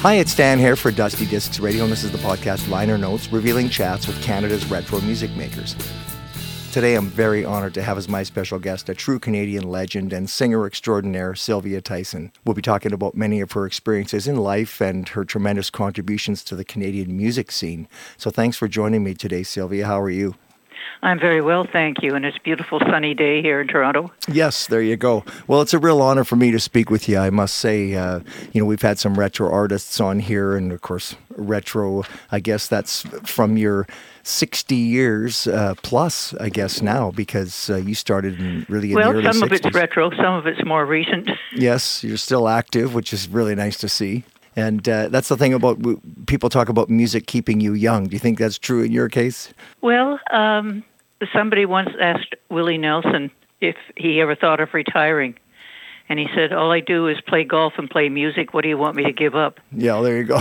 Hi, it's Dan here for Dusty Discs Radio, and this is the podcast Liner Notes, revealing chats with Canada's retro music makers. Today, I'm very honored to have as my special guest a true Canadian legend and singer extraordinaire, Sylvia Tyson. We'll be talking about many of her experiences in life and her tremendous contributions to the Canadian music scene. So, thanks for joining me today, Sylvia. How are you? I'm very well, thank you. And it's a beautiful sunny day here in Toronto. Yes, there you go. Well, it's a real honor for me to speak with you. I must say, uh, you know, we've had some retro artists on here, and of course, retro, I guess that's from your 60 years uh, plus, I guess, now, because uh, you started in really in well, the early some 60s. of it's retro, some of it's more recent. Yes, you're still active, which is really nice to see. And uh, that's the thing about people talk about music keeping you young. Do you think that's true in your case? Well, um, somebody once asked Willie Nelson if he ever thought of retiring. And he said, All I do is play golf and play music. What do you want me to give up? Yeah, well, there you go.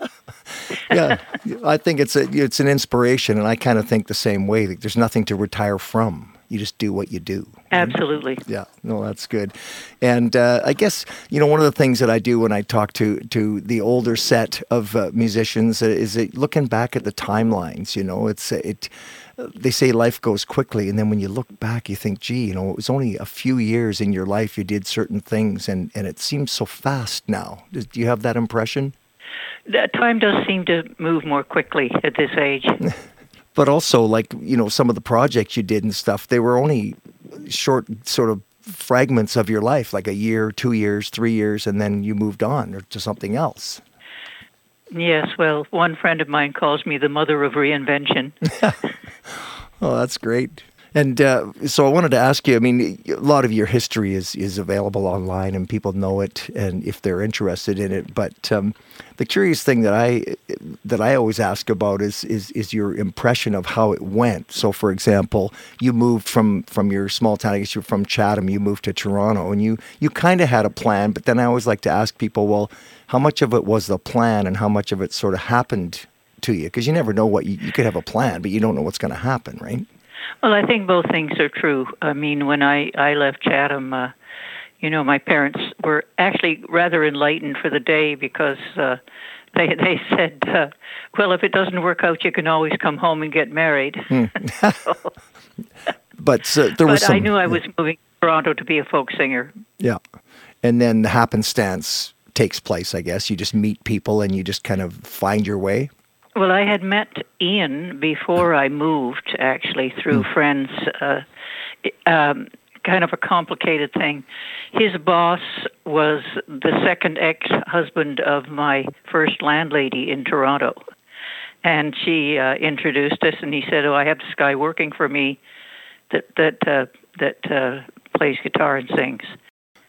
yeah, I think it's a, it's an inspiration, and I kind of think the same way. Like, there's nothing to retire from. You just do what you do. Absolutely. Yeah, no, that's good. And uh, I guess you know one of the things that I do when I talk to to the older set of uh, musicians is it, looking back at the timelines. You know, it's it. They say life goes quickly, and then when you look back, you think, "Gee, you know, it was only a few years in your life you did certain things, and and it seems so fast now." Do you have that impression? That time does seem to move more quickly at this age. but also like you know some of the projects you did and stuff they were only short sort of fragments of your life like a year two years three years and then you moved on or to something else. Yes well one friend of mine calls me the mother of reinvention. Oh that's great and uh, so I wanted to ask you. I mean, a lot of your history is is available online, and people know it, and if they're interested in it. But um, the curious thing that I that I always ask about is is is your impression of how it went. So, for example, you moved from from your small town. I guess you're from Chatham. You moved to Toronto, and you you kind of had a plan. But then I always like to ask people, well, how much of it was the plan, and how much of it sort of happened to you? Because you never know what you, you could have a plan, but you don't know what's going to happen, right? Well, I think both things are true. I mean, when I I left Chatham, uh, you know, my parents were actually rather enlightened for the day because uh, they they said, uh, "Well, if it doesn't work out, you can always come home and get married." Hmm. so, but uh, there was. But some, I knew I was moving to Toronto to be a folk singer. Yeah, and then the happenstance takes place. I guess you just meet people and you just kind of find your way. Well, I had met Ian before I moved, actually, through mm. friends. Uh, um, kind of a complicated thing. His boss was the second ex husband of my first landlady in Toronto. And she uh, introduced us, and he said, "Oh, I have this guy working for me that that uh, that uh, plays guitar and sings."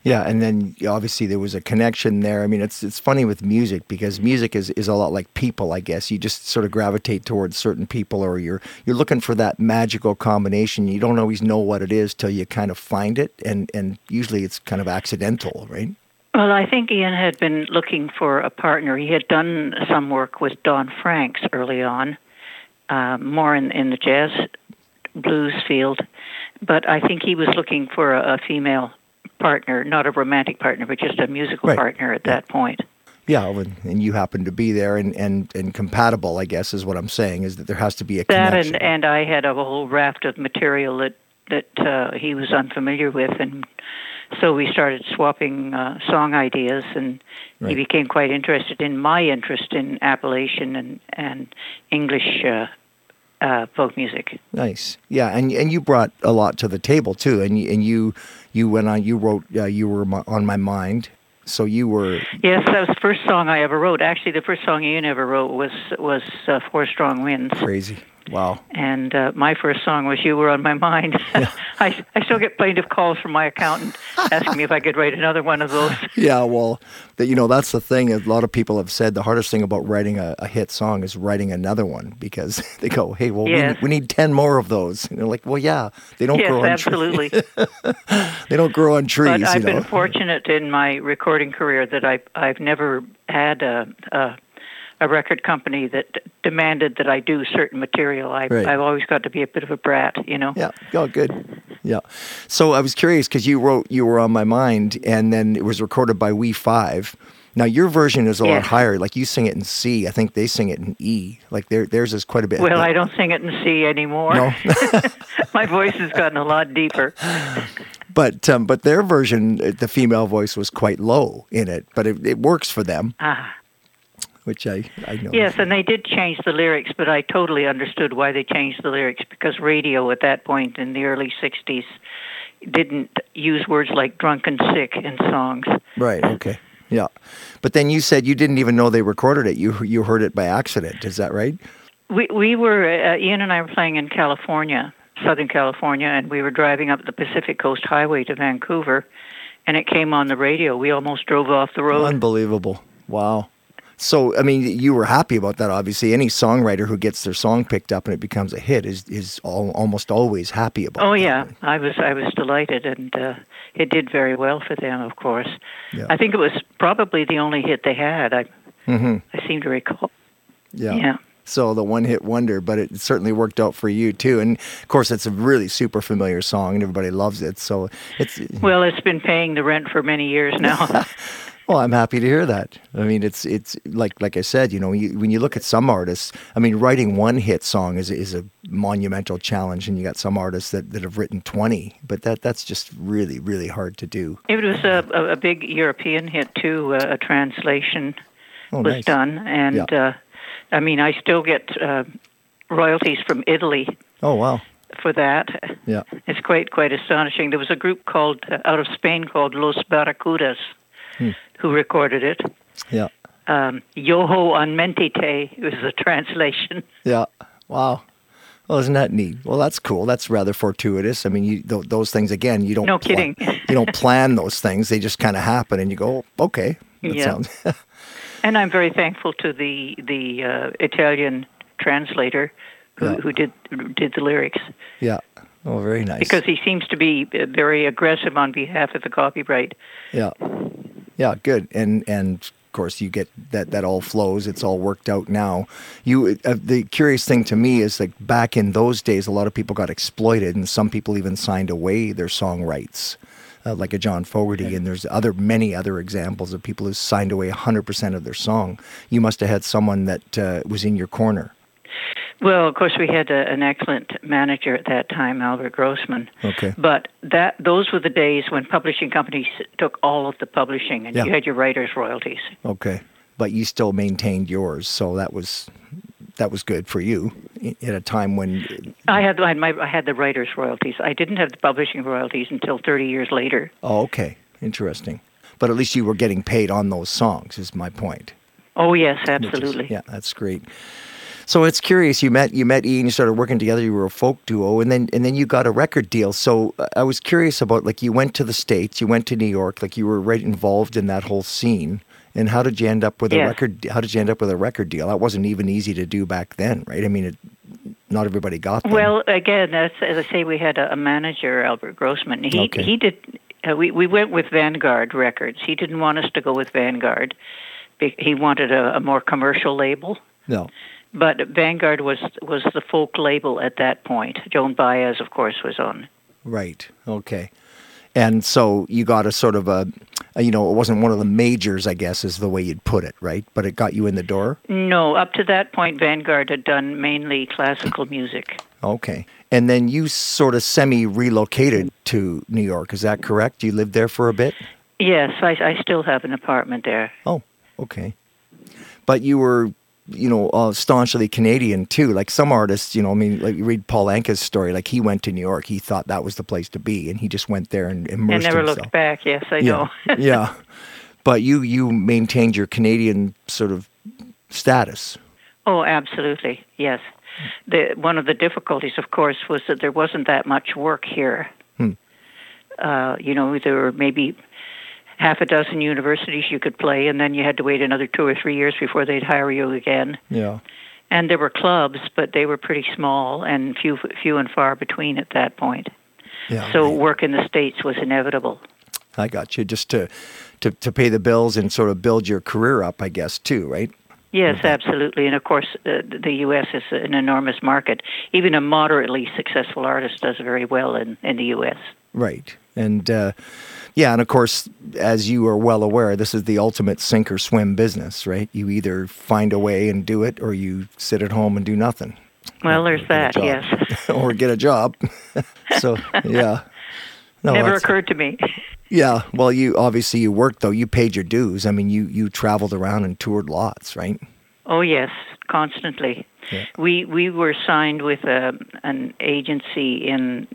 Yeah, and then obviously there was a connection there. I mean, it's it's funny with music because music is, is a lot like people, I guess. You just sort of gravitate towards certain people, or you're you're looking for that magical combination. You don't always know what it is till you kind of find it, and and usually it's kind of accidental, right? Well, I think Ian had been looking for a partner. He had done some work with Don Franks early on, uh, more in in the jazz blues field, but I think he was looking for a, a female partner, not a romantic partner, but just a musical right. partner at that point. Yeah, and you happen to be there and, and, and compatible, I guess, is what I'm saying, is that there has to be a that connection. and, and I had a whole raft of material that, that uh, he was unfamiliar with, and so we started swapping uh, song ideas, and right. he became quite interested in my interest in Appalachian and, and English uh, uh, folk music. Nice, yeah, and and you brought a lot to the table too, and you, and you you went on, you wrote, uh, you were on my mind. So you were. Yes, that was the first song I ever wrote. Actually, the first song Ian ever wrote was was uh, Four Strong Winds. Crazy. Wow. And uh, my first song was You Were on My Mind. Yeah. I, I still get plaintive calls from my accountant asking me if I could write another one of those. Yeah, well, that you know, that's the thing. A lot of people have said the hardest thing about writing a, a hit song is writing another one because they go, hey, well, yes. we, we, need 10 more of those. And they're like, well, yeah, they don't yes, grow on absolutely. trees. they don't grow on trees. But I've you know? been fortunate in my recording career that I, I've never had a, a a record company that demanded that I do certain material. I, right. I've always got to be a bit of a brat, you know. Yeah. Oh, good. Yeah. So I was curious because you wrote "You Were on My Mind," and then it was recorded by We Five. Now your version is a lot higher. Like you sing it in C. I think they sing it in E. Like their theirs is quite a bit. Well, I don't sing it in C anymore. No. My voice has gotten a lot deeper. but um, but their version, uh, the female voice was quite low in it. But it, it works for them, Ah. Which I I know. Yes, and they did change the lyrics, but I totally understood why they changed the lyrics because radio at that point in the early 60s didn't use words like drunk and sick in songs. Right. Okay. Yeah. But then you said you didn't even know they recorded it. You you heard it by accident. Is that right? We we were uh, Ian and I were playing in California, Southern California, and we were driving up the Pacific Coast Highway to Vancouver, and it came on the radio. We almost drove off the road. Unbelievable. Wow. So I mean, you were happy about that. Obviously, any songwriter who gets their song picked up and it becomes a hit is is all, almost always happy about. It. Oh that. yeah, I was I was delighted, and uh, it did very well for them. Of course, Yeah. I think it was probably the only hit they had. I hmm I seem to recall. Yeah. Yeah. So the one hit wonder, but it certainly worked out for you too. And of course, it's a really super familiar song, and everybody loves it. So it's Well, it's been paying the rent for many years now. Well, I'm happy to hear that. I mean, it's it's like like I said, you know, you, when you look at some artists, I mean, writing one hit song is is a monumental challenge, and you got some artists that, that have written twenty, but that that's just really really hard to do. it was a, a, big European hit too. Uh, a translation Oh, was nice. done, and Yeah. uh, I mean, I still get uh, royalties from Italy Oh wow, for that. yeah, It's quite quite astonishing. There was a group called uh, out of Spain called Los Barracudas Hmm. who recorded it. yeah, Um, Io ho in mente te was the translation. yeah. Wow. Well, isn't that neat? Well, that's cool. That's rather fortuitous. I mean, you, th- those things again, you don't. No pla- kidding. you don't plan those things; they just kind of happen, and you go, oh, "Okay, that Yeah. sounds." And I'm very thankful to the the uh, Italian translator who, Yeah. who did did the lyrics yeah. Oh, very nice. because he seems to be uh, very aggressive on behalf of the copyright. Yeah, yeah, good. And and of course you get that that all flows. It's all worked out now. You uh, the curious thing to me is like back in those days, a lot of people got exploited, and some people even signed away their song rights. Uh, like a John Fogerty, and there's other many other examples of people who signed away 100% of their song. You must have had someone that uh, was in your corner. Well, of course, we had a, an excellent manager at that time, Albert Grossman. Okay. But that those were the days when publishing companies took all of the publishing, and Yeah. you had your writers' royalties. Okay, but you still maintained yours, so that was that was good for you at a time when I had I had, my, I had the writers' royalties. I didn't have the publishing royalties until 30 years later. Oh, okay. Interesting. But at least you were getting paid on those songs, is my point. Oh yes, which is- absolutely. yeah, that's great. So it's curious. You met you met Ian. You started working together. You were a folk duo, and then and then you got a record deal. So uh, I was curious about like you went to the states, you went to New York, like you were right involved in that whole scene. And how did you end up with a Yeah. record? How did you end up with a record deal? That wasn't even easy to do back then, right? I mean, it, not everybody got them. Well, again, as, as I say, we had a, a manager, Albert Grossman. He Okay. he did. Uh, we we went with Vanguard Records. He didn't want us to go with Vanguard. He wanted a, a more commercial label. no. But Vanguard was was the folk label at that point. Joan Baez, of course, was on. Right. Okay. And so you got a sort of a, a, you know, it wasn't one of the majors, I guess, is the way you'd put it, right? But it got you in the door. No, up to that point, Vanguard had done mainly classical music. Okay. And then you sort of semi relocated to New York. Is that correct? You lived there for a bit? Yes, I, I still have an apartment there. Oh, okay. But you were, you know, uh, staunchly Canadian too. Like some artists, you know, I mean, like you read Paul Anka's story, like he went to New York, he thought that was the place to be, and he just went there and immersed. And never himself. looked back. Yes, I yeah. know. yeah. But you you maintained your Canadian sort of status. Oh, absolutely. Yes. The one of the difficulties, of course, was that there wasn't that much work here. Hmm. Uh, you know, there were maybe half a dozen universities you could play, and then you had to wait another two or three years before they'd hire you again. Yeah. And there were clubs, but they were pretty small and few few and far between at that point. Yeah. So right. work in the states was inevitable. I got you. Just to, to to pay the bills and sort of build your career up, I guess, too, right? Yes, absolutely. And of course, uh, the U.S. is an enormous market. Even a moderately successful artist does very well in, in the U.S. Right. And uh, Yeah, and of course, as you are well aware, this is the ultimate sink or swim business, right? You either find a way and do it, or you sit at home and do nothing. Well, there's that, yes. or get a job. so, yeah. No, Never occurred to me. Yeah, well, you obviously you worked though. You paid your dues. I mean, you you traveled around and toured lots, right? Oh yes, constantly. Yeah. We we were signed with a, an agency in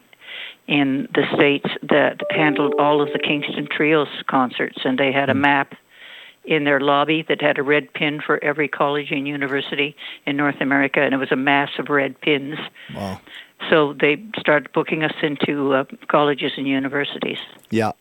in the states that handled all of the Kingston Trios concerts, and they had a hmm. map in their lobby that had a red pin for every college and university in North America, and it was a mass of red pins. Wow. So they started booking us into uh, colleges and universities. Yeah.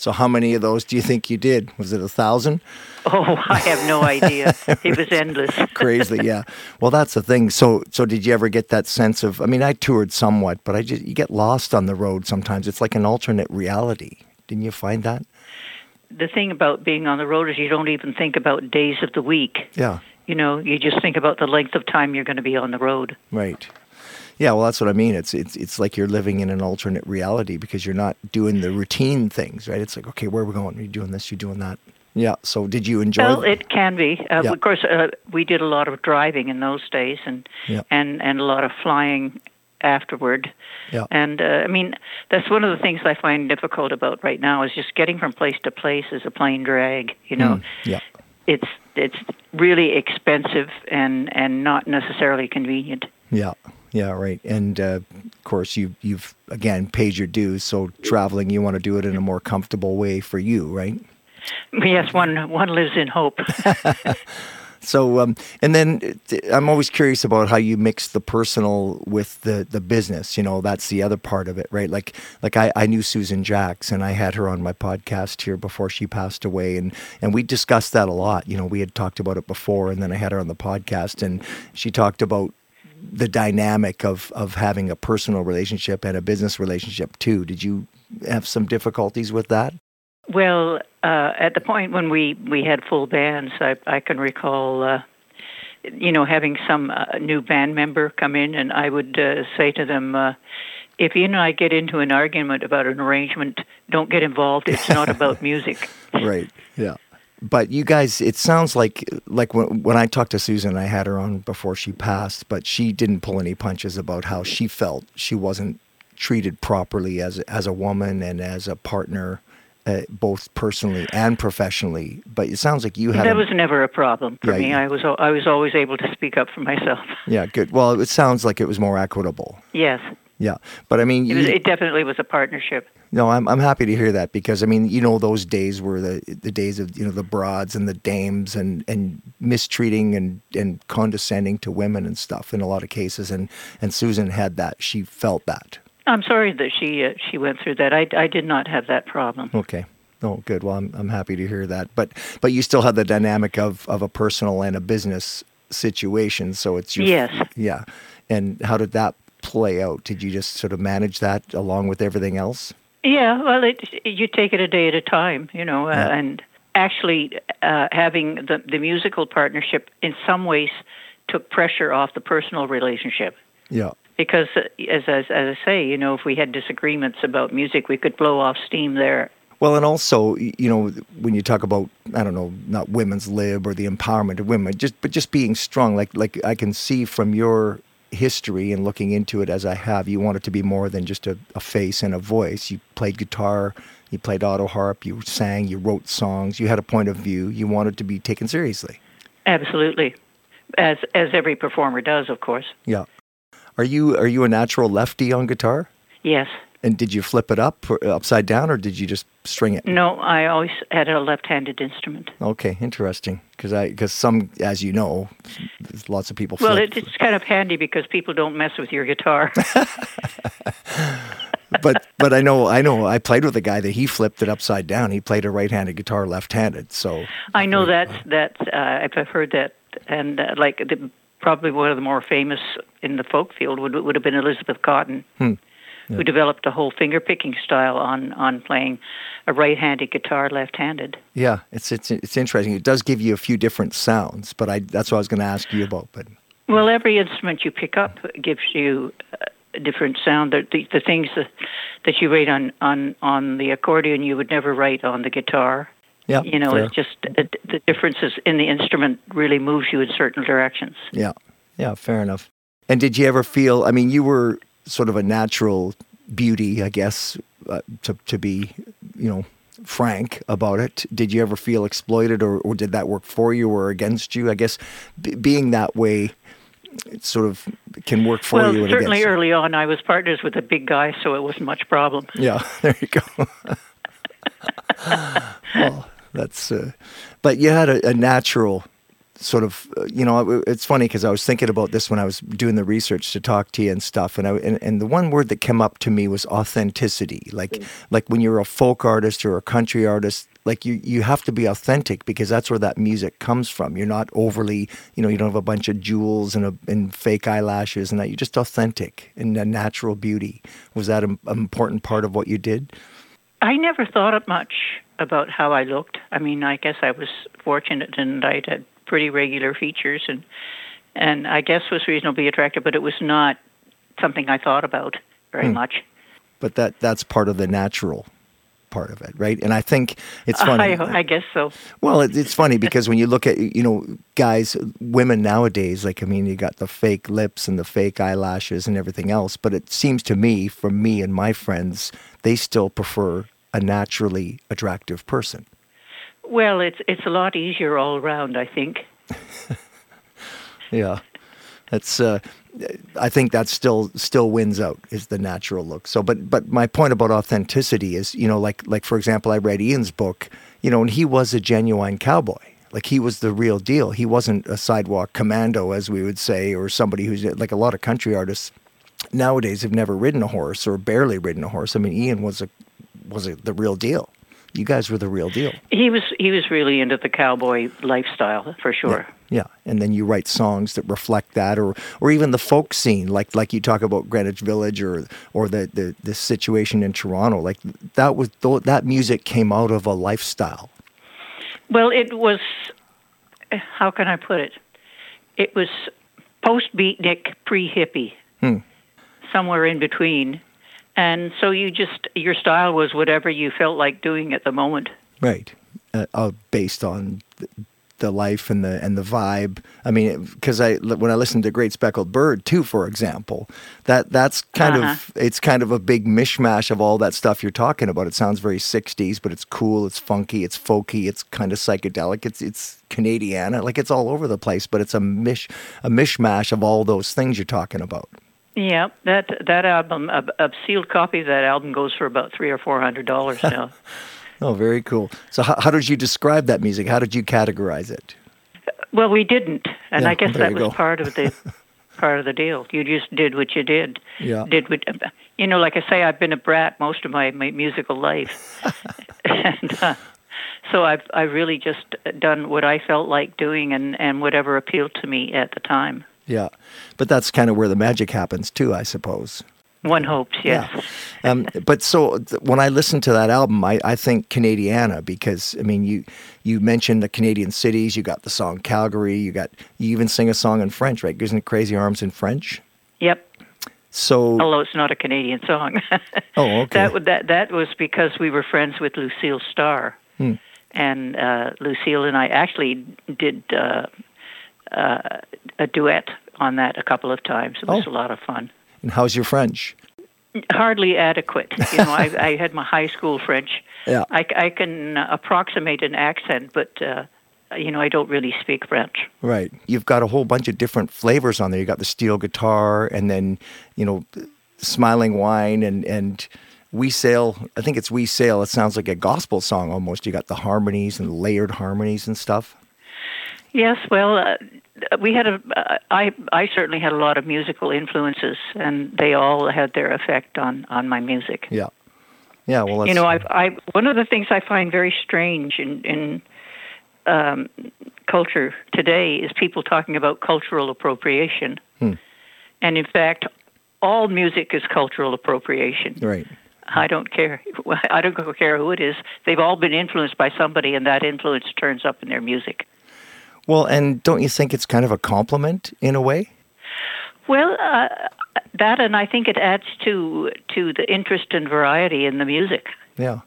So how many of those do you think you did? Was it a thousand? Oh, I have no idea. it was endless. Crazy, yeah. Well, that's the thing. So, so did you ever get that sense of? I mean, I toured somewhat, but I just you get lost on the road sometimes. It's like an alternate reality. Didn't you find that? The thing about being on the road is you don't even think about days of the week. Yeah. You know, you just think about the length of time you're going to be on the road. Right. Yeah, well, that's what I mean. It's it's it's like you're living in an alternate reality because you're not doing the routine things, right? It's like, okay, where are we going? Are you doing this? You're doing that. Yeah. So, did you enjoy? Well, it can be. Uh, yeah. Of course, uh, we did a lot of driving in those days, and yeah. and and a lot of flying afterward. Yeah. And uh, I mean, that's one of the things I find difficult about right now is just getting from place to place is a plane drag. You know. Mm, yeah. It's it's really expensive and and not necessarily convenient. Yeah. Yeah, right. And uh, of course, you you've again paid your dues. So traveling, you want to do it in a more comfortable way for you, right? Yes, one one lives in hope. so, um, and then uh, I'm always curious about how you mix the personal with the the business. You know, that's the other part of it, right? Like like I, I knew Susan Jacks, and I had her on my podcast here before she passed away, and and we discussed that a lot. You know, we had talked about it before, and then I had her on the podcast, and she talked about the dynamic of of having a personal relationship and a business relationship too. Did you have some difficulties with that? Well, uh, at the point when we we had full bands, I I can recall. Uh, you know, having some uh, new band member come in, and I would uh, say to them, uh, if you and I get into an argument about an arrangement, don't get involved. It's not about music. right. Yeah but you guys, it sounds like like when, when I talked to Susan, I had her on before she passed, but she didn't pull any punches about how she felt she wasn't treated properly as as a woman and as a partner, uh, both personally and professionally. But it sounds like you had that was never a problem for me. I was I was always able to speak up for myself. Yeah, good. Well, it sounds like it was more equitable. Yes. Yeah, but I mean, it, was, it definitely was a partnership. No, I'm I'm happy to hear that because I mean, you know, those days were the the days of you know the broads and the dames and and mistreating and and condescending to women and stuff in a lot of cases, and and Susan had that. She felt that. I'm sorry that she uh, she went through that. I I did not have that problem. Okay. Oh, good. Well, I'm I'm happy to hear that. But but you still had the dynamic of of a personal and a business situation. So it's your yes. Yeah. And how did that play out? Did you just sort of manage that along with everything else? Yeah, well, it, you take it a day at a time, you know, uh, yeah. and actually uh, having the, the musical partnership in some ways took pressure off the personal relationship. Yeah. Because, uh, as, as, as I say, you know, if we had disagreements about music, we could blow off steam there. Well, and also, you know, when you talk about, I don't know, not women's lib or the empowerment of women, just but just being strong. Like, like I can see from your history and looking into it as I have, you want it to be more than just a, a, face and a voice. You played guitar, you played auto harp, you sang, you wrote songs, you had a point of view. You wanted to be taken seriously. Absolutely, as as every performer does, of course. Yeah. Are you are you a natural lefty on guitar? Yes. And did you flip it up or upside down, or did you just string it? No, I always had a left-handed instrument. Okay, interesting. Because I, because some, as you know, lots of people. Well, it's kind of handy because people don't mess with your guitar. but but I know I know I played with a guy that he flipped it upside down. He played a right-handed guitar left-handed. So I know that that uh, I've heard that, and uh, like the, probably one of the more famous in the folk field would would have been Elizabeth Cotten. Hmm yeah. who developed a whole finger picking style on on playing a right-handed guitar left-handed. Yeah, it's it's it's interesting. It does give you a few different sounds, but I that's what I was going to ask you about. But well, every instrument you pick up gives you a different sound. The, the, the things that, that you write on, on, on the accordion, you would never write on the guitar. Yeah, You know, fair. it's just the differences in the instrument really moves you in certain directions. Yeah, yeah, fair enough. And did you ever feel? I mean, you were sort of a natural beauty, I guess, uh, to to be, you know, frank about it. Did you ever feel exploited, or, or did that work for you or against you? I guess b- being that way, it sort of can work for well, you and certainly against you. early on, I was partners with a big guy, so it wasn't much problem. Yeah, there you go. well, that's. Uh, but you had a, a natural sort of, uh, you know, it's funny because I was thinking about this when I was doing the research to talk to you and stuff, and I and, and the one word that came up to me was authenticity. Like like when you're a folk artist or a country artist. Like you, you have to be authentic because that's where that music comes from. You're not overly, you know, you don't have a bunch of jewels and a, and fake eyelashes and that. You're just authentic and a natural beauty. Was that an important part of what you did? I never thought of much about how I looked. I mean, I guess I was fortunate and I had pretty regular features and and I guess was reasonably attractive, but it was not something I thought about very hmm. much. but that that's part of the natural part of it, right? And I think it's funny. I, I guess so. well, it, it's funny because when you look at you know guys, women nowadays, like I mean, you got the fake lips and the fake eyelashes and everything else. But it seems to me, from me and my friends, they still prefer a naturally attractive person. Well, it's it's a lot easier all around, I think. Yeah, that's. Uh, I think that still still wins out is the natural look. So, but but my point about authenticity is, you know, like like for example, I read Ian's book, you know, and he was a genuine cowboy. Like he was the real deal. He wasn't a sidewalk commando, as we would say, or somebody who's like a lot of country artists nowadays have never ridden a horse or barely ridden a horse. I mean, Ian was a was a, the real deal. You guys were the real deal. He was he was really into the cowboy lifestyle for sure. Yeah, and then you write songs that reflect that, or or even the folk scene, like like you talk about Greenwich Village, or or the the, the situation in Toronto. Like that was that music came out of a lifestyle. Well, it was. How can I put it? It was post beatnik, pre hippie, Hmm. somewhere in between, and so you just your style was whatever you felt like doing at the moment. Right, uh, uh, based on the life and the and the vibe. I mean, because I when I listened to Great Speckled Bird too, for example, that that's kind Uh-huh. of it's kind of a big mishmash of all that stuff you're talking about. It sounds very '60s, but it's cool, it's funky, it's folky, it's kind of psychedelic, it's it's Canadiana, like it's all over the place. But it's a mish a mishmash of all those things you're talking about. Yeah, that that album, a, a sealed copy of that album goes for about three or four hundred dollars now. Oh, very cool. So how, how did you describe that music? How did you categorize it? well, we didn't, and Yeah, I guess that was go. part of the part of the deal. You just did what you did. Yeah. Did what you know? Like I say, I've been a brat most of my, my musical life, and uh, so I've I really just done what I felt like doing and and whatever appealed to me at the time. Yeah, but that's kind of where the magic happens too, I suppose. One hopes, yes. Yeah. Um, but so th- when I listen to that album, I, I think Canadiana because I mean you you mentioned the Canadian cities. You got the song Calgary. You got you even sing a song in French, right? Isn't it Crazy Arms in French? Yep. So Although it's not a Canadian song. Oh, okay. That that that was because we were friends with Lucille Starr, Hmm. and uh, Lucille and I actually did uh, uh, a duet on that a couple of times. It was Oh. a lot of fun. and how's your French? Hardly adequate. You know, I, I had my high school French. Yeah. I, I can approximate an accent, but uh, you know, I don't really speak French. Right. You've got a whole bunch of different flavors on there. You got the steel guitar, and then you know, smiling wine, and and we sail. I think it's we sail. It sounds like a gospel song almost. You got the harmonies and layered harmonies and stuff. Yes, well, uh, we had a. Uh, I I certainly had a lot of musical influences, and they all had their effect on on my music. Yeah. Yeah. Well, you know, I've, I one of the things I find very strange in in um, culture today is people talking about cultural appropriation, Hmm. and in fact, all music is cultural appropriation. right. I don't care. I don't care who it is. They've all been influenced by somebody, and that influence turns up in their music. Well, and don't you think it's kind of a compliment in a way? Well, uh, that, and I think it adds to to the interest and variety in the music. Yeah.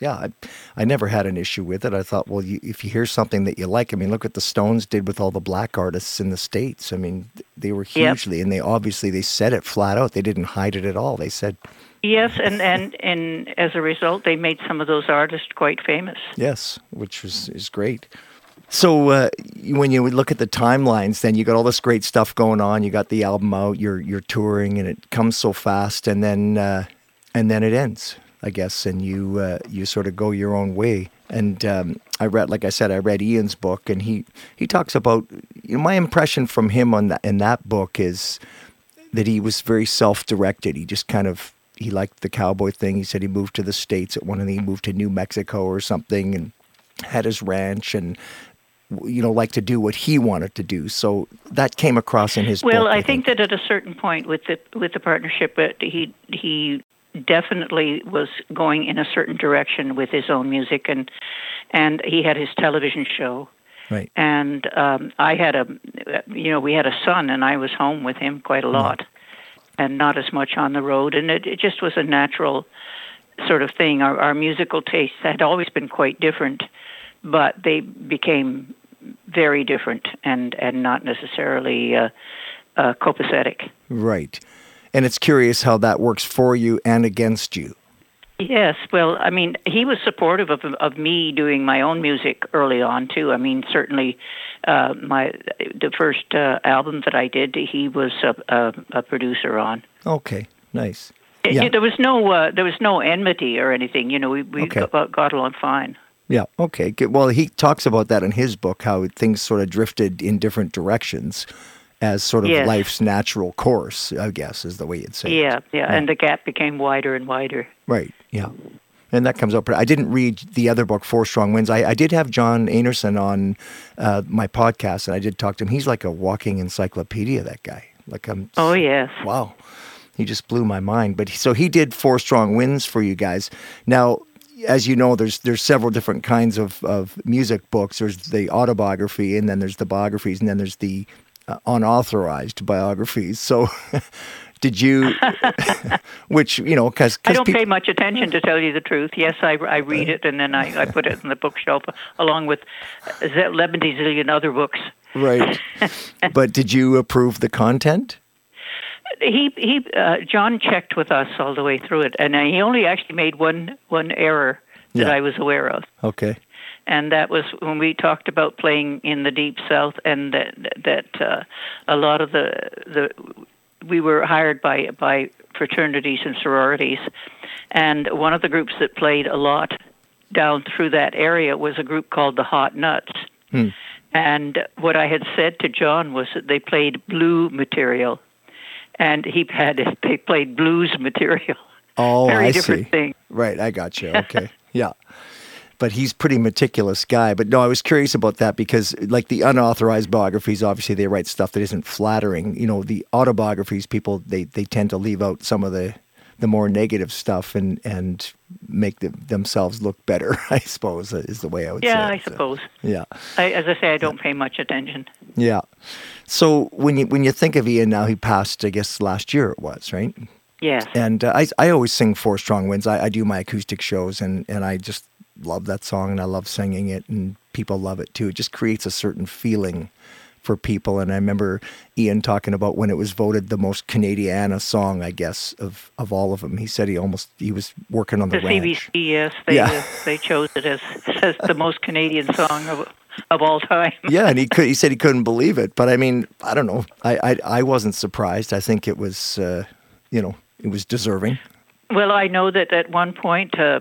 Yeah, I, I never had an issue with it. I thought, well, you, if you hear something that you like, I mean, look what the Stones did with all the black artists in the states. I mean, they were hugely, yep. and they obviously they said it flat out. They didn't hide it at all. They said, yes, and and and as a result, they made some of those artists quite famous. Yes, which was is great. So uh, when you look at the timelines, then you got all this great stuff going on. You got the album out, you're you're touring, and it comes so fast, and then uh, and then it ends, I guess, and you uh, you sort of go your own way. And um, I read, like I said, I read Ian's book, and he he talks about you know, my impression from him on that in that book is that he was very self-directed. He just kind of he liked the cowboy thing. He said he moved to the states at one, and he moved to New Mexico or something, and had his ranch and you know, like to do what he wanted to do. So that came across in his. Well, book, I, I think, think, that at a certain point with the with the partnership, but he he definitely was going in a certain direction with his own music, and and he had his television show. Right. And um, I had a, you know, we had a son, and I was home with him quite a lot, right. and not as much on the road, and it, it just was a natural sort of thing. Our, our musical tastes had always been quite different but they became very different and and not necessarily uh, uh, copacetic. Right, and it's curious how that works for you and against you. Yes, well, I mean, he was supportive of of me doing my own music early on too. I mean, certainly, uh, my the first uh, album that I did, he was a, a, a producer on. Okay, nice. Yeah. It, there was no uh, there was no enmity or anything. You know, we we okay. got, got along fine. Yeah. Okay. Good. Well, he talks about that in his book, how things sort of drifted in different directions as sort of yes. life's natural course, I guess, is the way you'd say yeah, it. Yeah. Yeah. And the gap became wider and wider. Right. Yeah. And that comes up. I didn't read the other book, Four Strong Winds. I, I did have John Einarson on uh, my podcast, and I did talk to him. He's like a walking encyclopedia. That guy. Like I'm. Oh yes. Wow. He just blew my mind. But so he did Four Strong Winds for you guys. Now as you know, there's there's several different kinds of, of music books. There's the autobiography, and then there's the biographies, and then there's the uh, unauthorized biographies. So, did you, which you know, because I don't pay much attention to tell you the truth. Yes, I, I read it, and then I, I put it in the bookshelf along with eleven zillion other books. Right, but did you approve the content? He he uh, John checked with us all the way through it, and he only actually made one one error that yeah. I was aware of. Okay. And that was when we talked about playing in the deep south, and that that uh, a lot of the the we were hired by by fraternities and sororities, and one of the groups that played a lot down through that area was a group called the Hot Nuts. Hmm. And what I had said to John was that they played blue material and he had they played blues material. Oh, Very I different see. Thing. Right, I got you. Okay, yeah. But he's pretty meticulous guy. But no, I was curious about that because, like the unauthorized biographies, obviously they write stuff that isn't flattering. You know, the autobiographies, people they they tend to leave out some of the the more negative stuff and and make the, themselves look better. I suppose is the way I would yeah, say. Yeah, I suppose. yeah. I, as I say, I don't pay much attention. Yeah. So when you when you think of Ian now, he passed, I guess, last year it was, right? Yes. And uh, I I always sing Four Strong Winds. I, I do my acoustic shows, and and I just love that song, and I love singing it, and people love it too. It just creates a certain feeling for people. And I remember Ian talking about when it was voted the most Canadiana song, I guess, of, of all of them. He said he almost he was working on the, the ranch. CBC, yes, they yeah. uh, they chose it as as the most Canadian song of of all time. yeah, and he could, he said he couldn't believe it, but I mean, I don't know. I I, I wasn't surprised. I think it was, uh, you know, it was deserving. Well, I know that at one point uh,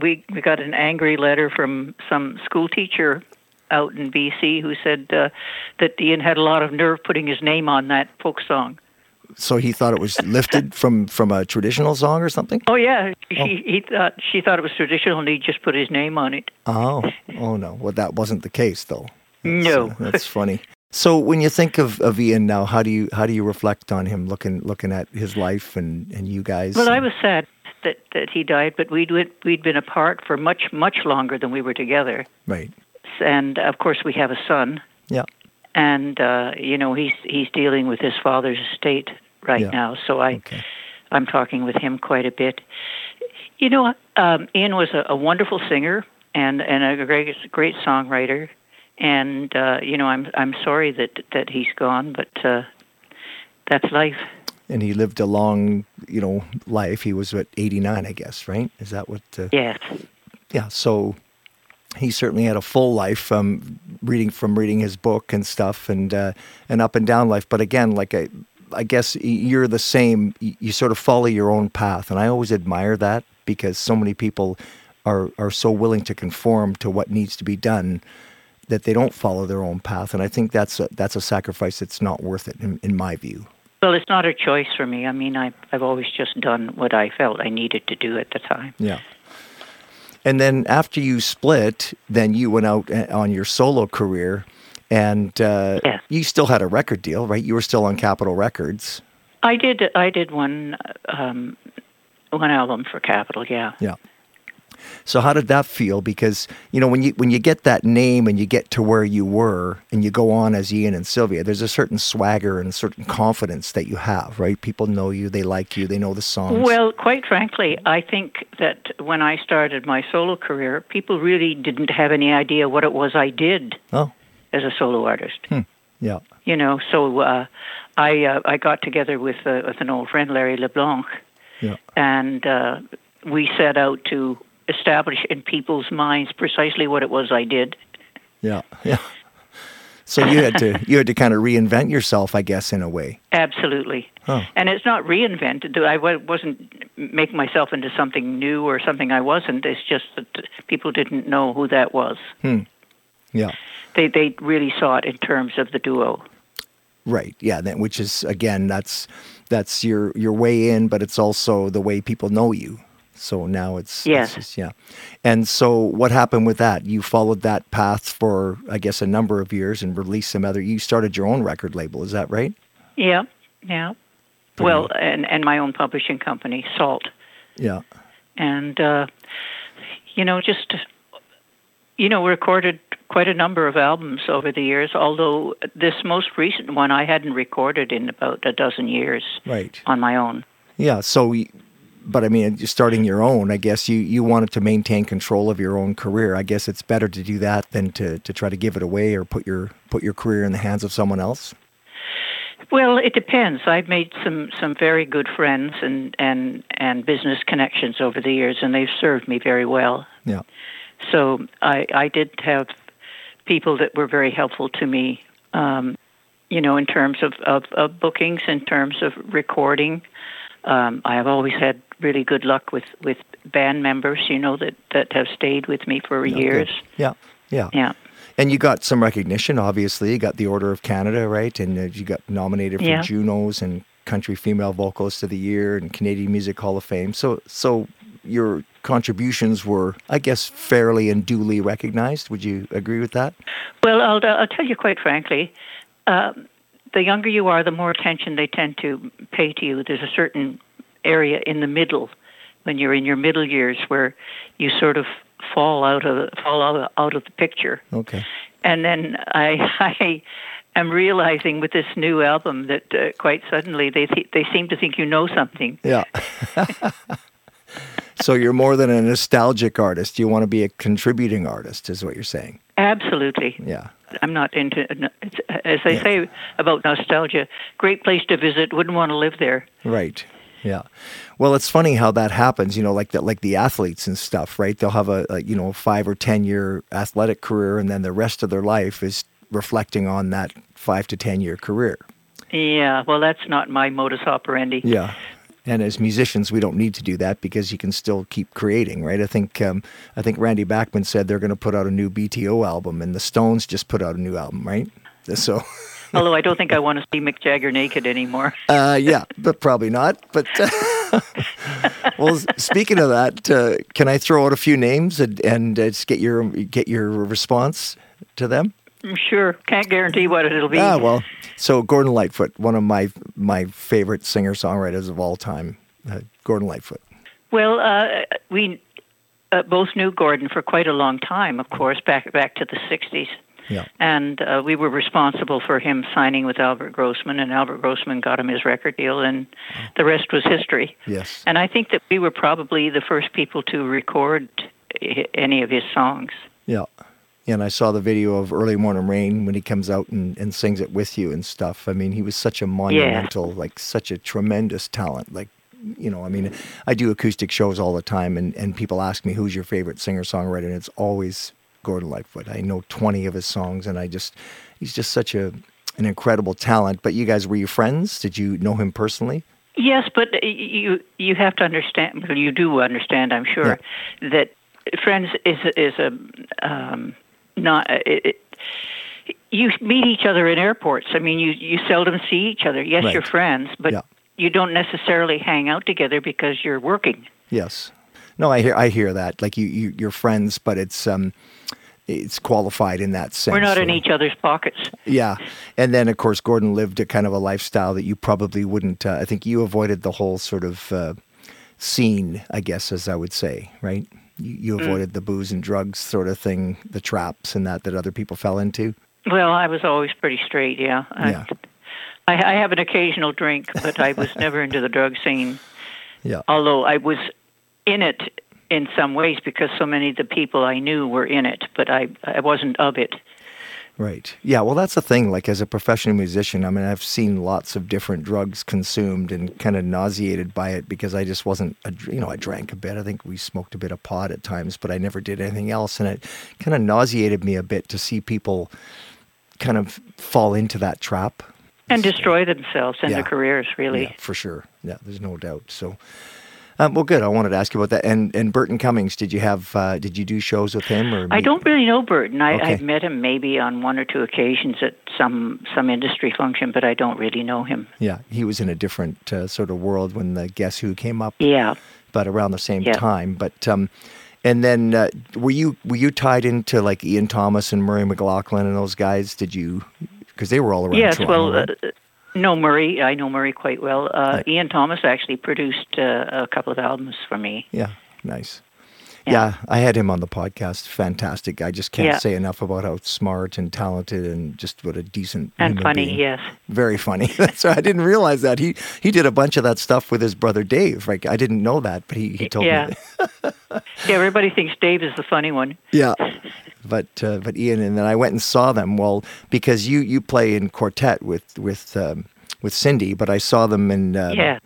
we we got an angry letter from some school teacher out in BC who said uh, that Ian had a lot of nerve putting his name on that folk song. So he thought it was lifted from from a traditional song or something. Oh yeah, oh. He, he thought she thought it was traditional, and he just put his name on it. Oh, oh no. Well, that wasn't the case though. That's, no, uh, that's funny. So when you think of, of Ian now, how do you how do you reflect on him, looking looking at his life and, and you guys? Well, I was sad that, that he died, but we'd we'd been apart for much much longer than we were together. Right. And of course, we have a son. Yeah. And uh, you know he's he's dealing with his father's estate right Yeah. now, so I Okay. I'm talking with him quite a bit. You know, um, Ian was a, a wonderful singer and and a great great songwriter, and uh, you know I'm I'm sorry that that he's gone, but uh, that's life. And he lived a long, you know, life. He was what 89, I guess, right? Is that what? Uh, Yes. yeah. So he certainly had a full life, um, reading from reading his book and stuff, and uh, an up and down life. But again, like I, I guess you're the same. You you sort of follow your own path, and I always admire that because so many people are are so willing to conform to what needs to be done that they don't follow their own path. And I think that's a, that's a sacrifice that's not worth it, in, in my view. Well, it's not a choice for me. I mean, I I've always just done what I felt I needed to do at the time. Yeah. And then after you split, then you went out uh, on your solo career, and uh, you still had a record deal, right? You were still on Capitol Records. I did I did one um, one album for Capitol. Yeah. Yeah. So how did that feel? Because you know when you when you get that name and you get to where you were and you go on as Ian and Sylvia, there's a certain swagger and a certain confidence that you have, right? People know you, they like you, they know the songs. Well, quite frankly, I think that when I started my solo career, people really didn't have any idea what it was I did oh, as a solo artist. yeah, You know, so uh, I uh, I got together with uh, with an old friend, Larry LeBlanc, yeah, and uh, we set out to establish in people's minds precisely what it was I did. yeah, yeah. So you had to you had to kind of reinvent yourself, I guess, in a way. Absolutely. Oh. And it's not reinvented. I wasn't making myself into something new or something I wasn't. It's just that people didn't know who that was. Hmm. Yeah. They they really saw it in terms of the duo. Right. Yeah. That which is again that's that's your your way in, but it's also the way people know you. So now it's it's Yes. just- yeah. And so what happened with that? You followed that path for I guess a number of years and released some other. You started your own record label. Is that right? Yeah, yeah. Well, and and my own publishing company, Salt, Yeah. and uh, you know, just you know, recorded quite a number of albums over the years. Although this most recent one I hadn't recorded in about a dozen years Right. on my own. Yeah. So. y- But I mean, starting your own, I guess you, you wanted to maintain control of your own career. I guess it's better to do that than to, to try to give it away or put your put your career in the hands of someone else. Well, it depends. I've made some some very good friends and and and business connections over the years, and they've served me very well. Yeah. So I I did have people that were very helpful to me. Um, you know, in terms of, of, of bookings, in terms of recording, um, I have always had really good luck with, with band members. You know that, that have stayed with me for Yeah, years. good. Yeah. Yeah. Yeah. And you got some recognition, obviously. You got the Order of Canada, right? And uh, you got nominated for Yeah. Junos and Country Female Vocalist of the Year and Canadian Music Hall of Fame. So, so your contributions were, I guess, fairly and duly recognized. Would you agree with that? Well, I'll, I'll tell you quite frankly, um, the younger you are, the more attention they tend to pay to you. There's a certain area in the middle, when you're in your middle years, where you sort of fall out of fall out, out of the picture. Okay. And then I, I am realizing with this new album that uh, quite suddenly they th- they seem to think you know something. Yeah. so you're more than a nostalgic artist. You want to be a contributing artist, is what you're saying. Absolutely. Yeah. I'm not into, it's, as they Yeah. say about nostalgia, great place to visit, wouldn't want to live there. Right. Yeah. Well, it's funny how that happens. You know, like that, like the athletes and stuff, right? They'll have a, a you know five or ten year athletic career, and then the rest of their life is reflecting on that five to ten year career. Yeah, well, that's not my modus operandi. Yeah. And as musicians, we don't need to do that because you can still keep creating, right? I think um, I think Randy Bachman said they're going to put out a new BTO album, and the Stones just put out a new album, right? So, Although I don't think I want to see Mick Jagger naked anymore. uh, yeah, but probably not. But well, speaking of that, uh, can I throw out a few names and, and uh, just get your get your response to them? Sure, can't guarantee what it'll be. Ah, well, so Gordon Lightfoot, one of my my favorite singer songwriters of all time, uh, Gordon Lightfoot. Well, uh, we uh, both knew Gordon for quite a long time, of course, back back to the '60s, Yeah. And uh, we were responsible for him signing with Albert Grossman, and Albert Grossman got him his record deal, and the rest was history. Yes. And I think that we were probably the first people to record any of his songs. Yeah. And I saw the video of Early Morning Rain when he comes out and, and sings it with you and stuff. I mean, he was such a monumental, like such a tremendous talent. Like, you know, I mean, I do acoustic shows all the time, and, and people ask me, who's your favorite singer songwriter? And it's always Gordon Lightfoot. I know 20 of his songs, and I just, he's just such a an incredible talent. But you guys, were you friends? Did you know him personally? Yes, but you you have to understand. Well, you do understand, I'm sure, that friends is is a um, not it, it, you meet each other in airports. I mean, you you seldom see each other. Yes, Right. you're friends, but Yeah. you don't necessarily hang out together because you're working. Yes. No, I hear I hear that. Like you, you you're friends, but it's um it's qualified in that sense. We're not in so- each other's pockets. Yeah, and then of course Gordon lived a kind of a lifestyle that you probably wouldn't. Uh, I think you avoided the whole sort of uh, scene, I guess, as I would say, right? You, Mm. avoided the booze and drugs sort of thing, the traps and that that other people fell into. Well, I was always pretty straight. Yeah. I- Yeah. I, I have an occasional drink, but I was never into the drug scene. Yeah, although I was in it in some ways because so many of the people I knew were in it, but I I wasn't of it. Right. Yeah, well, that's the thing. Like as a professional musician, I mean, I've seen lots of different drugs consumed and kind of nauseated by it because I just wasn't. A, you know, I drank a bit. I think we smoked a bit of pot at times, but I never did anything else, and it kind of nauseated me a bit to see people kind of fall into that trap. And destroy themselves and Yeah. their careers, really. Yeah, for sure. Yeah, there's no doubt. So, um, well, good. I wanted to ask you about that. And and Burton Cummings, did you have? Uh, did you do shows with him? Or I meet- don't really know Burton. I, Okay. I've met him maybe on one or two occasions at some some industry function, but I don't really know him. Yeah, he was in a different uh, sort of world when the Guess Who came up, Yeah. but around the same Yeah. time. But um, and then uh, were you were you tied into like Ian Thomas and Murray McLauchlan and those guys? Did you? Because they were all around. Yes. Toronto, Well, right? uh, no Murray. I know Murray quite well. Uh, Right. Ian Thomas actually produced uh, a couple of albums for me. Yeah, nice. Yeah. Yeah. I had him on the podcast. Fantastic. I just can't Yeah. say enough about how smart and talented and just what a decent And funny, being. yes. Very funny. That's right. I didn't realize that he he did a bunch of that stuff with his brother Dave. Like I didn't know that, but he, he told Yeah. me. Yeah, everybody thinks Dave is the funny one. Yeah. But uh, but Ian and then I went and saw them. Well, because you you play in Quartette with with um, with Cindy, but I saw them in. Um, Yeah.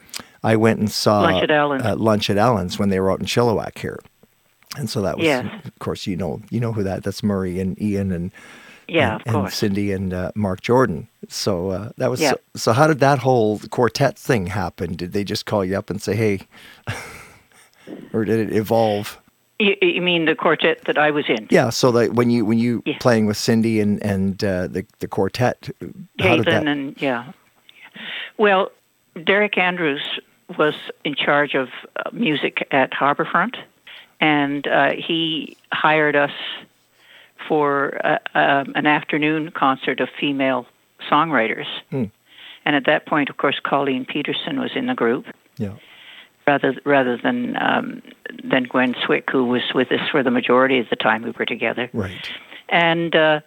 I went and saw Lunch at Allen's. Uh, lunch at Allen's when they were out in Chilliwack here, and so that was. Of course, you know you know who that. That's Murray and Ian and. Yeah, and, of and course. Cindy and uh, Marc Jordan. So uh, that was Yeah. so, so. How did that whole quartet thing happen? Did they just call you up and say, "Hey," or did it evolve? You, you mean the quartet that I was in? Yeah. So that when you when you Yeah. playing with Cindy and and uh, the the quartet, did that? And yeah. Well, Derek Andrews was in charge of uh, music at Harbourfront, and uh, he hired us for uh, um, an afternoon concert of female songwriters. Hmm. And at that point, of course, Colleen Peterson was in the group yeah. rather rather than um, than Gwen Swick, who was with us for the majority of the time we were together Right. and uh,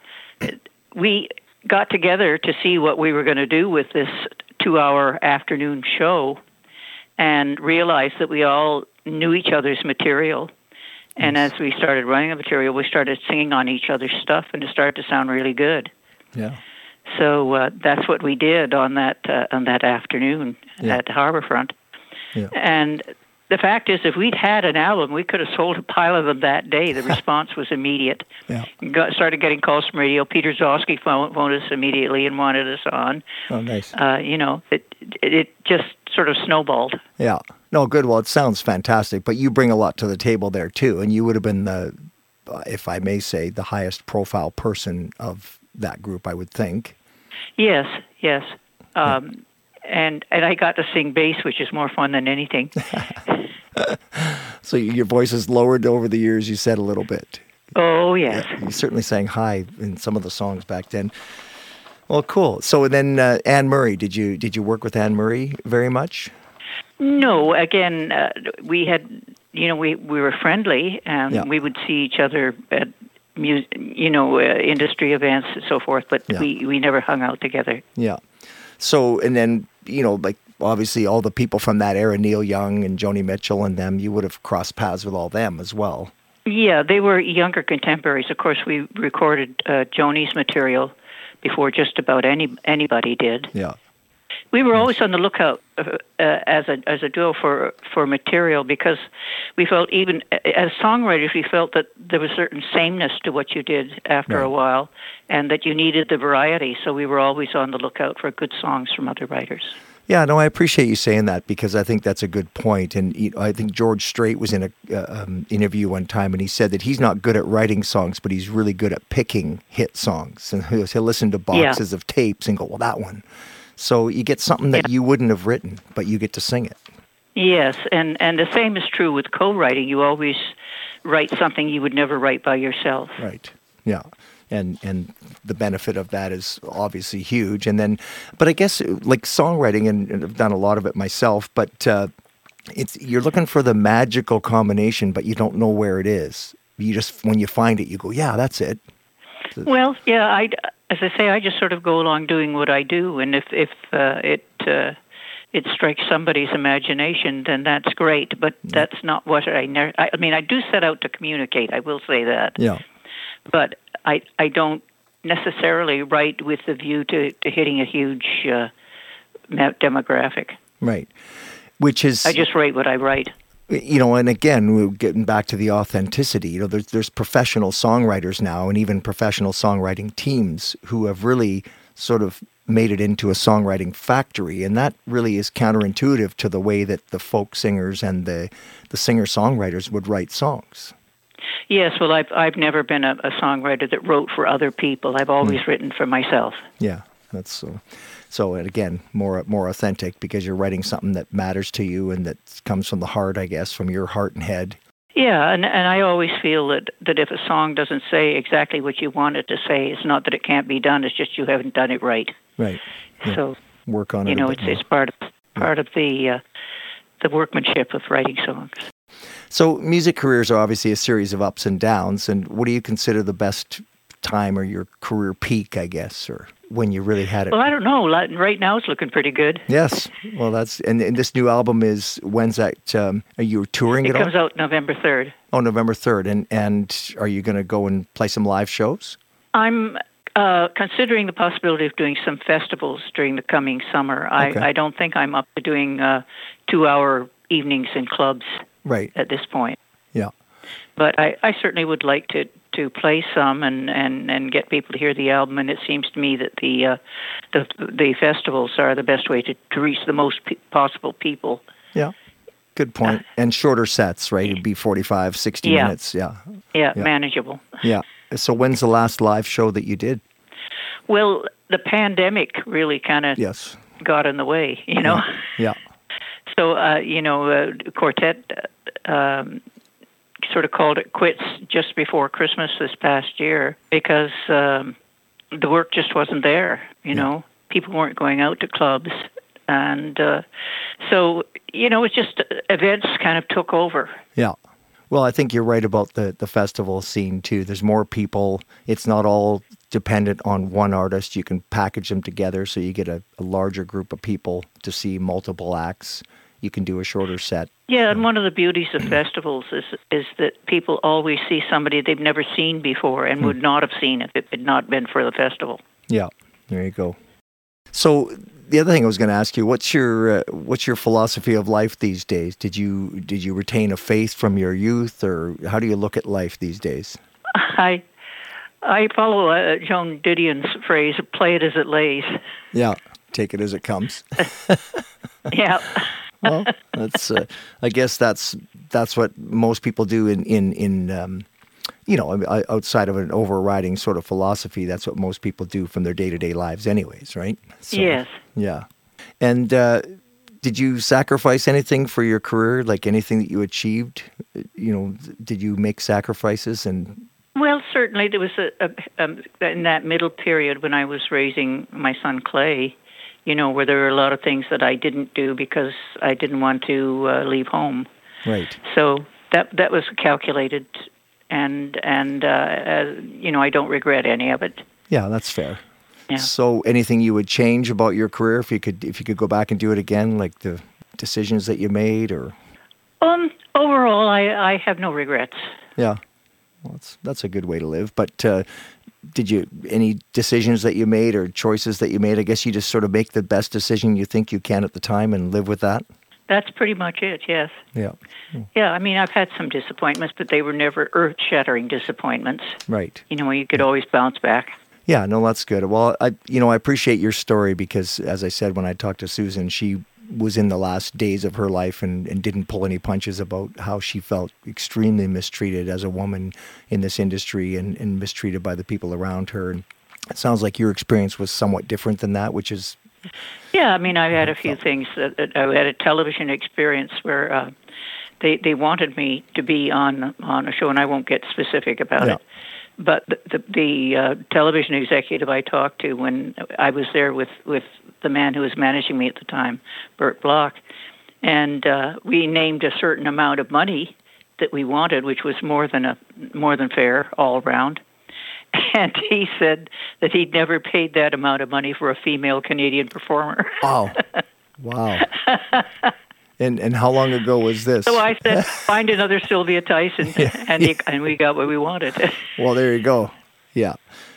we got together to see what we were going to do with this two-hour afternoon show, and realized that we all knew each other's material. And as we started running the material, we started singing on each other's stuff, and it started to sound really good. Yeah. So uh, that's what we did on that uh, on that afternoon Yeah. at Harbourfront. Yeah. And the fact is, if we'd had an album, we could have sold a pile of them that day. The response was immediate. Yeah. Got, started getting calls from radio. Peter Gzowski phoned, phoned us immediately and wanted us on. Oh, nice. Uh, you know, it, it it just sort of snowballed. Yeah. No, good. Well, it sounds fantastic, but you bring a lot to the table there too, and you would have been the, uh, if I may say, the highest profile person of that group, I would think. Yes, yes. Um, and and I got to sing bass, which is more fun than anything. So your voice has lowered over the years. You said a little bit. oh yes. You certainly sang high in some of the songs back then. Well, cool. So then, uh, Anne Murray, did you did you work with Anne Murray very much? No, again, uh, we had, you know, we we were friendly, and Yeah. we would see each other at mu- you know, uh, industry events and so forth. But Yeah. we we never hung out together. Yeah. So, and then, you know, like obviously all the people from that era, Neil Young and Joni Mitchell and them, you would have crossed paths with all them as well. Yeah, they were younger contemporaries. Of course, we recorded uh, Joni's material before just about any anybody did. Yeah. We were always on the lookout uh, uh, as a as a duo for for material because we felt even as songwriters we felt that there was certain sameness to what you did after Right. a while, and that you needed the variety. So we were always on the lookout for good songs from other writers. Yeah, no, I appreciate you saying that because I think that's a good point. And you know, I think George Strait was in a uh, um, interview one time, and he said that he's not good at writing songs, but he's really good at picking hit songs. And he'll, he'll listen to boxes of tapes and go, "Well, that one." So you get something that you wouldn't have written, but you get to sing it. Yes, and and the same is true with co-writing. You always write something you would never write by yourself. Right. Yeah. And and the benefit of that is obviously huge. And then, but I guess like songwriting, and, and I've done a lot of it myself. But uh, it's you're looking for the magical combination, but you don't know where it is. You just when you find it, you go, yeah, that's it. Well, yeah, I as I say, I just sort of go along doing what I do, and if if uh, it uh, it strikes somebody's imagination, then that's great. But that's not what I. Ne- I I mean, I do set out to communicate. I will say that, Yeah. but I I don't necessarily write with the view to to hitting a huge uh, demographic. Right. Which is I just write what I write. You know, and again, we're getting back to the authenticity. You know, there's there's professional songwriters now, and even professional songwriting teams who have really sort of made it into a songwriting factory, and that really is counterintuitive to the way that the folk singers and the the singer songwriters would write songs. Yes, well, I've I've never been a, a songwriter that wrote for other people. I've hmm. always written for myself. Yeah, that's so. So, again, more more authentic because you're writing something that matters to you and that comes from the heart, I guess, from your heart and head. Yeah, and and I always feel that that if a song doesn't say exactly what you want it to say, it's not that it can't be done. It's just you haven't done it right. Right. Yeah. So Work on it. you know, it's more. it's part of part of the uh, the workmanship of writing songs. So, music careers are obviously a series of ups and downs. And what do you consider the best time or your career peak, I guess, or when you really had it? Well, I don't know. Right now, it's looking pretty good. yes. Well, that's and, and this new album is when's that? Um, are you touring It it, comes all? out November third. Oh, November third. And and are you going to go and play some live shows? I'm uh, considering the possibility of doing some festivals during the coming summer. Okay. I, I don't think I'm up to doing uh, two-hour evenings in clubs Right. at this point. Yeah. but I, I certainly would like to to play some and, and, and get people to hear the album. And it seems to me that the uh, the the festivals are the best way to, to reach the most possible people. Yeah. Good point. And shorter sets, right? It'd be 45, 60 Yeah. minutes. Yeah. Yeah, Yeah. manageable. Yeah. So when's the last live show that you did? Well, the pandemic really kind of Yes. got in the way, you know. Yeah. So uh, you know, uh, Quartette uh, um, sort of called it quits just before Christmas this past year because um, the work just wasn't there. You know, people weren't going out to clubs, and uh, so you know, it's just uh, events kind of took over. Yeah. Well, I think you're right about the, the festival scene too. There's more people. It's not all dependent on one artist. You can package them together so you get a, a larger group of people to see multiple acts. You can do a shorter set. Yeah, and one of the beauties of festivals is is that people always see somebody they've never seen before and would not have seen if it had not been for the festival. Yeah. There you go. So the other thing I was going to ask you, what's your uh, what's your philosophy of life these days? Did you did you retain a faith from your youth, or how do you look at life these days? I I follow uh, Joan Didion's phrase, "Play it as it lays." Yeah, take it as it comes. Yeah. Well, that's uh, I guess that's that's what most people do in in in um, you know I mean, o- outside of an overriding sort of philosophy. That's what most people do from their day to day lives, anyways, right? So, yes. Yeah. And uh, did you sacrifice anything for your career? Like anything that you achieved? Uh, You know, did you make sacrifices? And Well, certainly there was a, a um, in that middle period when I was raising my son Clay. You know, where there were a lot of things that I didn't do because I didn't want to uh, leave home. right, So that that was calculated and and uh, uh, you know I don't regret any of it. Yeah, that's fair. Yeah. So, anything you would change about your career if you could if you could go back and do it again, like the decisions that you made, or Um, overall, I I have no regrets. yeah, well, that's that's a good way to live. But uh, did you any decisions that you made or choices that you made? I guess you just sort of make the best decision you think you can at the time and live with that. That's pretty much it. Yes. Yeah, Yeah. I mean, I've had some disappointments, but they were never earth-shattering disappointments. right. You know, you could always bounce back. Yeah, no, that's good. Well, I you know I appreciate your story because, as I said when I talked to Susan, she was in the last days of her life and, and didn't pull any punches about how she felt extremely mistreated as a woman in this industry and, and mistreated by the people around her. And it sounds like your experience was somewhat different than that, which is Yeah, I mean, I had a few things. That, that I had a television experience where uh, they they wanted me to be on on a show, and I won't get specific about Yeah. it. But the the, the uh, television executive I talked to when I was there with with the man who was managing me at the time, Bert Block, and uh, we named a certain amount of money that we wanted, which was more than a more than fair all around. And he said that he'd never paid that amount of money for a female Canadian performer. wow, wow. And and how long ago was this? So I said, find another Sylvia Tyson, and he, and we got what we wanted. Well, there you go. Yeah,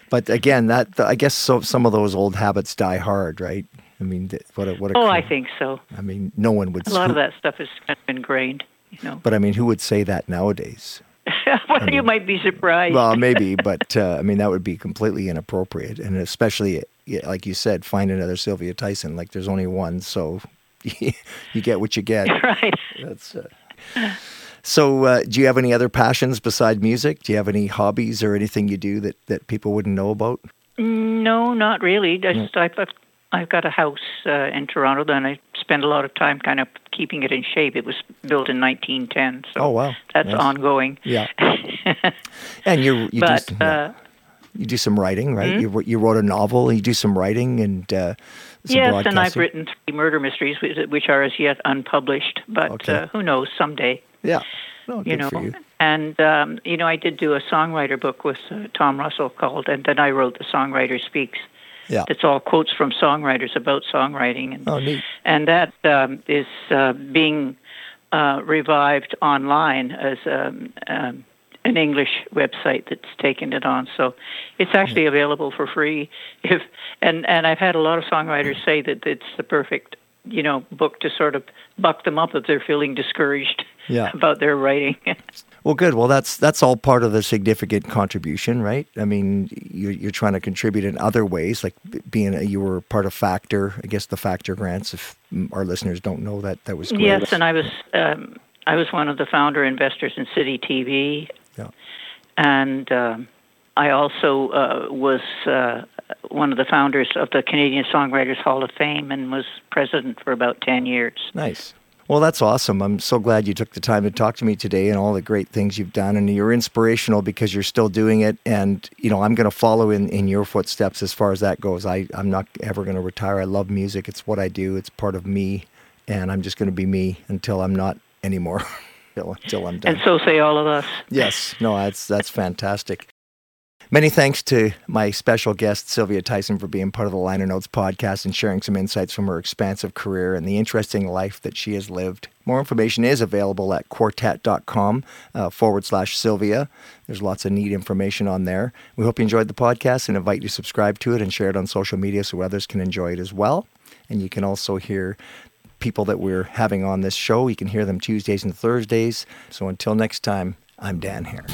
but again, that I guess so. Some of those old habits die hard, right? I mean, what a, what a oh, I think so. I mean, no one would. A lot of that stuff is kind of ingrained, you know. But I mean, who would say that nowadays? well, you might be surprised. Well, maybe, but uh, I mean, that would be completely inappropriate, and especially, like you said, find another Sylvia Tyson. Like, there's only one, so you get what you get. right. That's. Uh... So, uh, do you have any other passions beside music? Do you have any hobbies or anything you do that, that people wouldn't know about? No, not really. Just I've, I've I've got a house uh, in Toronto, and I spend a lot of time kind of keeping it in shape. It was built in 1910, so Oh, wow. that's Nice. ongoing. Yeah. And you you but do some, uh? You do some writing, right? You wr- you wrote a novel. and You do some writing and uh, some yes, and I've written three murder mysteries, which, are as yet unpublished. But Okay. uh, who knows? Someday. Yeah. No, you good know. for you. And um, you know, I did do a songwriter book with uh, Tom Russell called, and then I wrote the Songwriter Speaks. Yeah. It's all quotes from songwriters about songwriting, and Oh, neat. and that um, is uh, being uh, revived online as um, um, an English website that's taken it on. So it's actually available for free. If and and I've had a lot of songwriters say that it's the perfect you know book to sort of buck them up if they're feeling discouraged Yeah. about their writing. Well, good. Well, that's that's all part of the significant contribution, right? I mean, you're, you're trying to contribute in other ways, like being a, you were part of Factor. I guess the Factor grants. If our listeners don't know that, that was great. yes, and I was um, I was one of the founder investors in City TV, Yeah. and um, I also uh, was uh, one of the founders of the Canadian Songwriters Hall of Fame and was president for about 10 years. Nice. Well, that's awesome. I'm so glad you took the time to talk to me today and all the great things you've done. And you're inspirational because you're still doing it. And, you know, I'm going to follow in, in your footsteps as far as that goes. I, I'm not ever going to retire. I love music. It's what I do, it's part of me. And I'm just going to be me until I'm not anymore, until, until I'm done. And so say all of us. Yes, no, that's that's fantastic. Many thanks to my special guest Sylvia Tyson for being part of the Liner Notes podcast and sharing some insights from her expansive career and the interesting life that she has lived. More information is available at quartette.com uh, forward slash Sylvia. There's lots of neat information on there. We hope you enjoyed the podcast and invite you to subscribe to it and share it on social media so others can enjoy it as well. And you can also hear people that we're having on this show. You can hear them Tuesdays and Thursdays. So until next time, I'm Dan Hare.